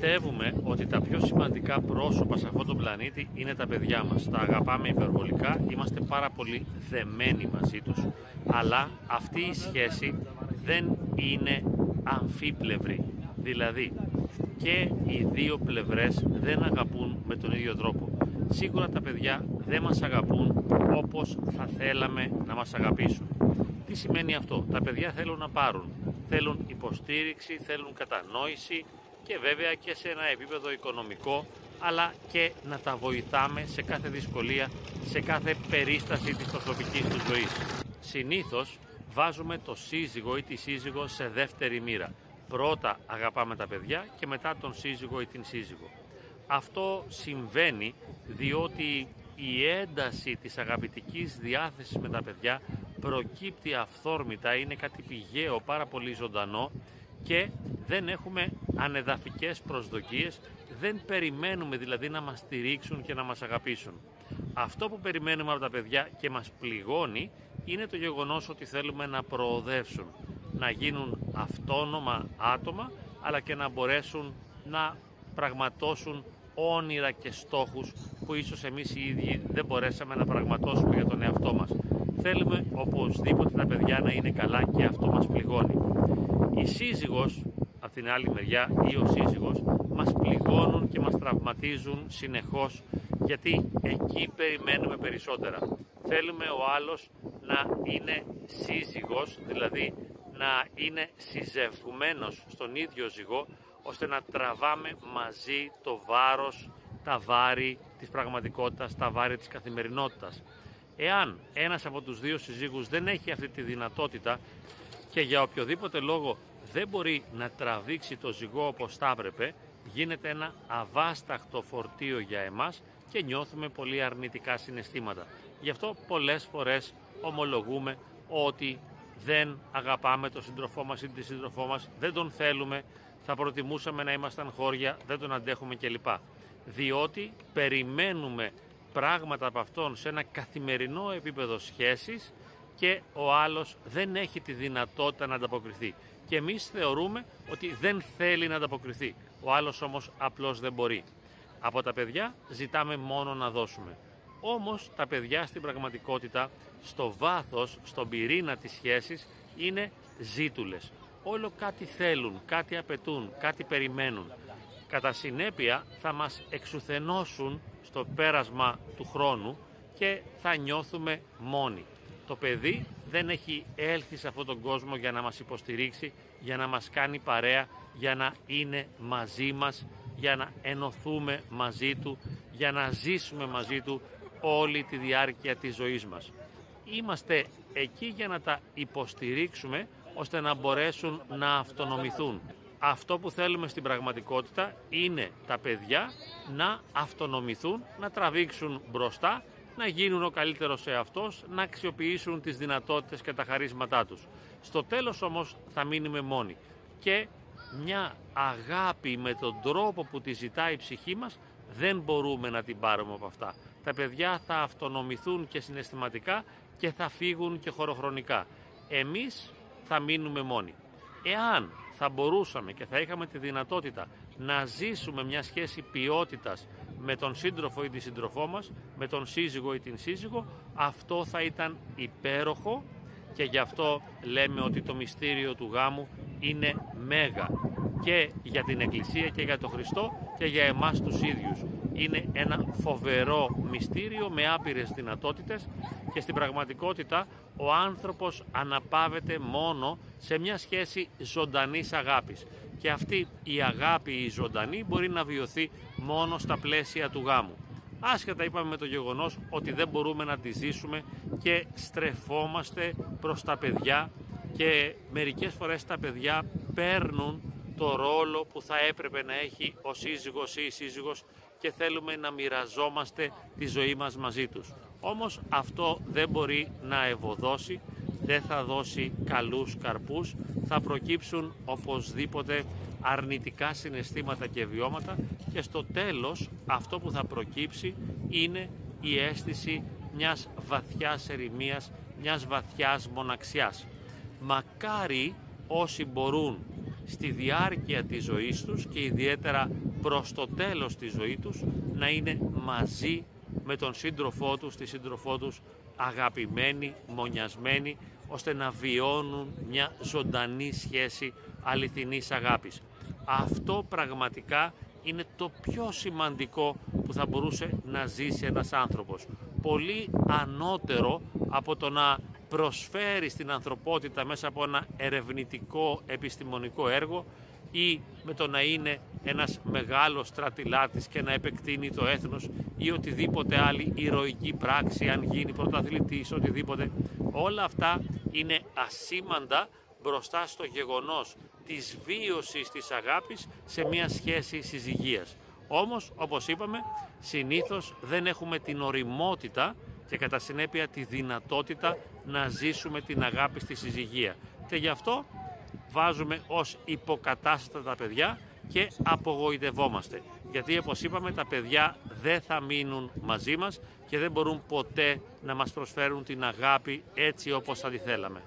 Πιστεύουμε ότι τα πιο σημαντικά πρόσωπα σε αυτόν τον πλανήτη είναι τα παιδιά μας. Τα αγαπάμε υπερβολικά, είμαστε πάρα πολύ δεμένοι μαζί τους, αλλά αυτή η σχέση δεν είναι αμφίπλευρη. Δηλαδή, και οι δύο πλευρές δεν αγαπούν με τον ίδιο τρόπο. Σίγουρα τα παιδιά δεν μας αγαπούν όπως θα θέλαμε να μας αγαπήσουν. Τι σημαίνει αυτό; Τα παιδιά θέλουν να πάρουν. Θέλουν υποστήριξη, θέλουν κατανόηση και βέβαια και σε ένα επίπεδο οικονομικό αλλά και να τα βοηθάμε σε κάθε δυσκολία, σε κάθε περίσταση της προσωπικής τους ζωής. Συνήθως βάζουμε το σύζυγο ή τη σύζυγο σε δεύτερη μοίρα. Πρώτα αγαπάμε τα παιδιά και μετά τον σύζυγο ή την σύζυγο. Αυτό συμβαίνει διότι η ένταση της αγαπητικής διάθεσης με τα παιδιά προκύπτει αυθόρμητα, είναι κάτι πηγαίο, πάρα πολύ ζωντανό και δεν έχουμε ανεδαφικές προσδοκίες, δεν περιμένουμε δηλαδή να μας στηρίξουν και να μας αγαπήσουν. Αυτό που περιμένουμε από τα παιδιά και μας πληγώνει είναι το γεγονός ότι θέλουμε να προοδεύσουν, να γίνουν αυτόνομα άτομα αλλά και να μπορέσουν να πραγματώσουν όνειρα και στόχους που ίσως εμείς οι ίδιοι δεν μπορέσαμε να πραγματώσουμε για τον εαυτό μας. Θέλουμε οπωσδήποτε τα παιδιά να είναι καλά και αυτό μας πληγώνει. Η σύζυγος, από την άλλη μεριά ή ο σύζυγος, μας πληγώνουν και μας τραυματίζουν συνεχώς γιατί εκεί περιμένουμε περισσότερα. Θέλουμε ο άλλος να είναι σύζυγος, δηλαδή να είναι συζευγμένος στον ίδιο ζυγό, ώστε να τραβάμε μαζί το βάρος, τα βάρη της πραγματικότητας, τα βάρη της καθημερινότητας. Εάν ένας από τους δύο συζύγους δεν έχει αυτή τη δυνατότητα και για οποιοδήποτε λόγο δεν μπορεί να τραβήξει το ζυγό όπως θα έπρεπε, γίνεται ένα αβάσταχτο φορτίο για εμάς και νιώθουμε πολύ αρνητικά συναισθήματα. Γι' αυτό πολλές φορές ομολογούμε ότι δεν αγαπάμε τον σύντροφό μας ή τη σύντροφό μας, δεν τον θέλουμε, θα προτιμούσαμε να ήμασταν χώρια, δεν τον αντέχουμε κλπ. Διότι περιμένουμε πράγματα από αυτόν σε ένα καθημερινό επίπεδο σχέσης και ο άλλος δεν έχει τη δυνατότητα να ανταποκριθεί. Και εμείς θεωρούμε ότι δεν θέλει να ανταποκριθεί. Ο άλλος όμως απλώς δεν μπορεί. Από τα παιδιά ζητάμε μόνο να δώσουμε. Όμως τα παιδιά στην πραγματικότητα, στο βάθος, στον πυρήνα της σχέσης, είναι ζήτουλες. Όλο κάτι θέλουν, κάτι απαιτούν, κάτι περιμένουν. Κατά συνέπεια θα μας εξουθενώσουν στο πέρασμα του χρόνου και θα νιώθουμε μόνοι. Το παιδί δεν έχει έλθει σε αυτόν τον κόσμο για να μας υποστηρίξει, για να μας κάνει παρέα, για να είναι μαζί μας, για να ενωθούμε μαζί του, για να ζήσουμε μαζί του όλη τη διάρκεια της ζωής μας. Είμαστε εκεί για να τα υποστηρίξουμε ώστε να μπορέσουν να αυτονομηθούν. Αυτό που θέλουμε στην πραγματικότητα είναι τα παιδιά να αυτονομηθούν, να τραβήξουν μπροστά, να γίνουν ο καλύτερος εαυτός, να αξιοποιήσουν τις δυνατότητες και τα χαρίσματά τους. Στο τέλος όμως θα μείνουμε μόνοι και μια αγάπη με τον τρόπο που τη ζητάει η ψυχή μας δεν μπορούμε να την πάρουμε από αυτά. Τα παιδιά θα αυτονομηθούν και συναισθηματικά και θα φύγουν και χωροχρονικά. Εμείς θα μείνουμε μόνοι. Εάν θα μπορούσαμε και θα είχαμε τη δυνατότητα να ζήσουμε μια σχέση ποιότητας με τον σύντροφο ή τη σύντροφό μας, με τον σύζυγο ή την σύζυγο, αυτό θα ήταν υπέροχο και γι' αυτό λέμε ότι το μυστήριο του γάμου είναι μέγα και για την Εκκλησία και για τον Χριστό και για εμάς τους ίδιους. Είναι ένα φοβερό μυστήριο με άπειρες δυνατότητες και στην πραγματικότητα ο άνθρωπος αναπαύεται μόνο σε μια σχέση ζωντανής αγάπης και αυτή η αγάπη η ζωντανή μπορεί να βιωθεί μόνο στα πλαίσια του γάμου. Άσχετα είπαμε με το γεγονός ότι δεν μπορούμε να τη ζήσουμε και στρεφόμαστε προς τα παιδιά και μερικές φορές τα παιδιά παίρνουν το ρόλο που θα έπρεπε να έχει ο σύζυγος ή η σύζυγος και θέλουμε να μοιραζόμαστε τη ζωή μας μαζί τους. Όμως αυτό δεν μπορεί να ευωδώσει, δεν θα δώσει καλούς καρπούς, θα προκύψουν οπωσδήποτε αρνητικά συναισθήματα και βιώματα και στο τέλος αυτό που θα προκύψει είναι η αίσθηση μιας βαθιάς ερημίας, μιας βαθιάς μοναξιάς. Μακάρι όσοι μπορούν στη διάρκεια της ζωής τους και ιδιαίτερα προς το τέλος της ζωής τους να είναι μαζί με τον σύντροφό τους, τη σύντροφό τους αγαπημένοι, μονιασμένοι, ώστε να βιώνουν μια ζωντανή σχέση αληθινής αγάπης. Αυτό πραγματικά είναι το πιο σημαντικό που θα μπορούσε να ζήσει ένας άνθρωπος. Πολύ ανώτερο από το να προσφέρει στην ανθρωπότητα μέσα από ένα ερευνητικό επιστημονικό έργο ή με το να είναι ένας μεγάλος στρατιλάτης και να επεκτείνει το έθνος ή οτιδήποτε άλλη ηρωική πράξη, αν γίνει πρωταθλητής, οτιδήποτε. Όλα αυτά είναι ασήμαντα μπροστά στο γεγονός της βίωσης της αγάπης σε μια σχέση συζυγίας. Όμως, όπως είπαμε, συνήθως δεν έχουμε την οριμότητα και κατά συνέπεια τη δυνατότητα να ζήσουμε την αγάπη στη συζυγία. Και γι' αυτό βάζουμε ως υποκατάστατα τα παιδιά και απογοητευόμαστε. Γιατί όπως είπαμε τα παιδιά δεν θα μείνουν μαζί μας και δεν μπορούν ποτέ να μας προσφέρουν την αγάπη έτσι όπως θα τη θέλαμε.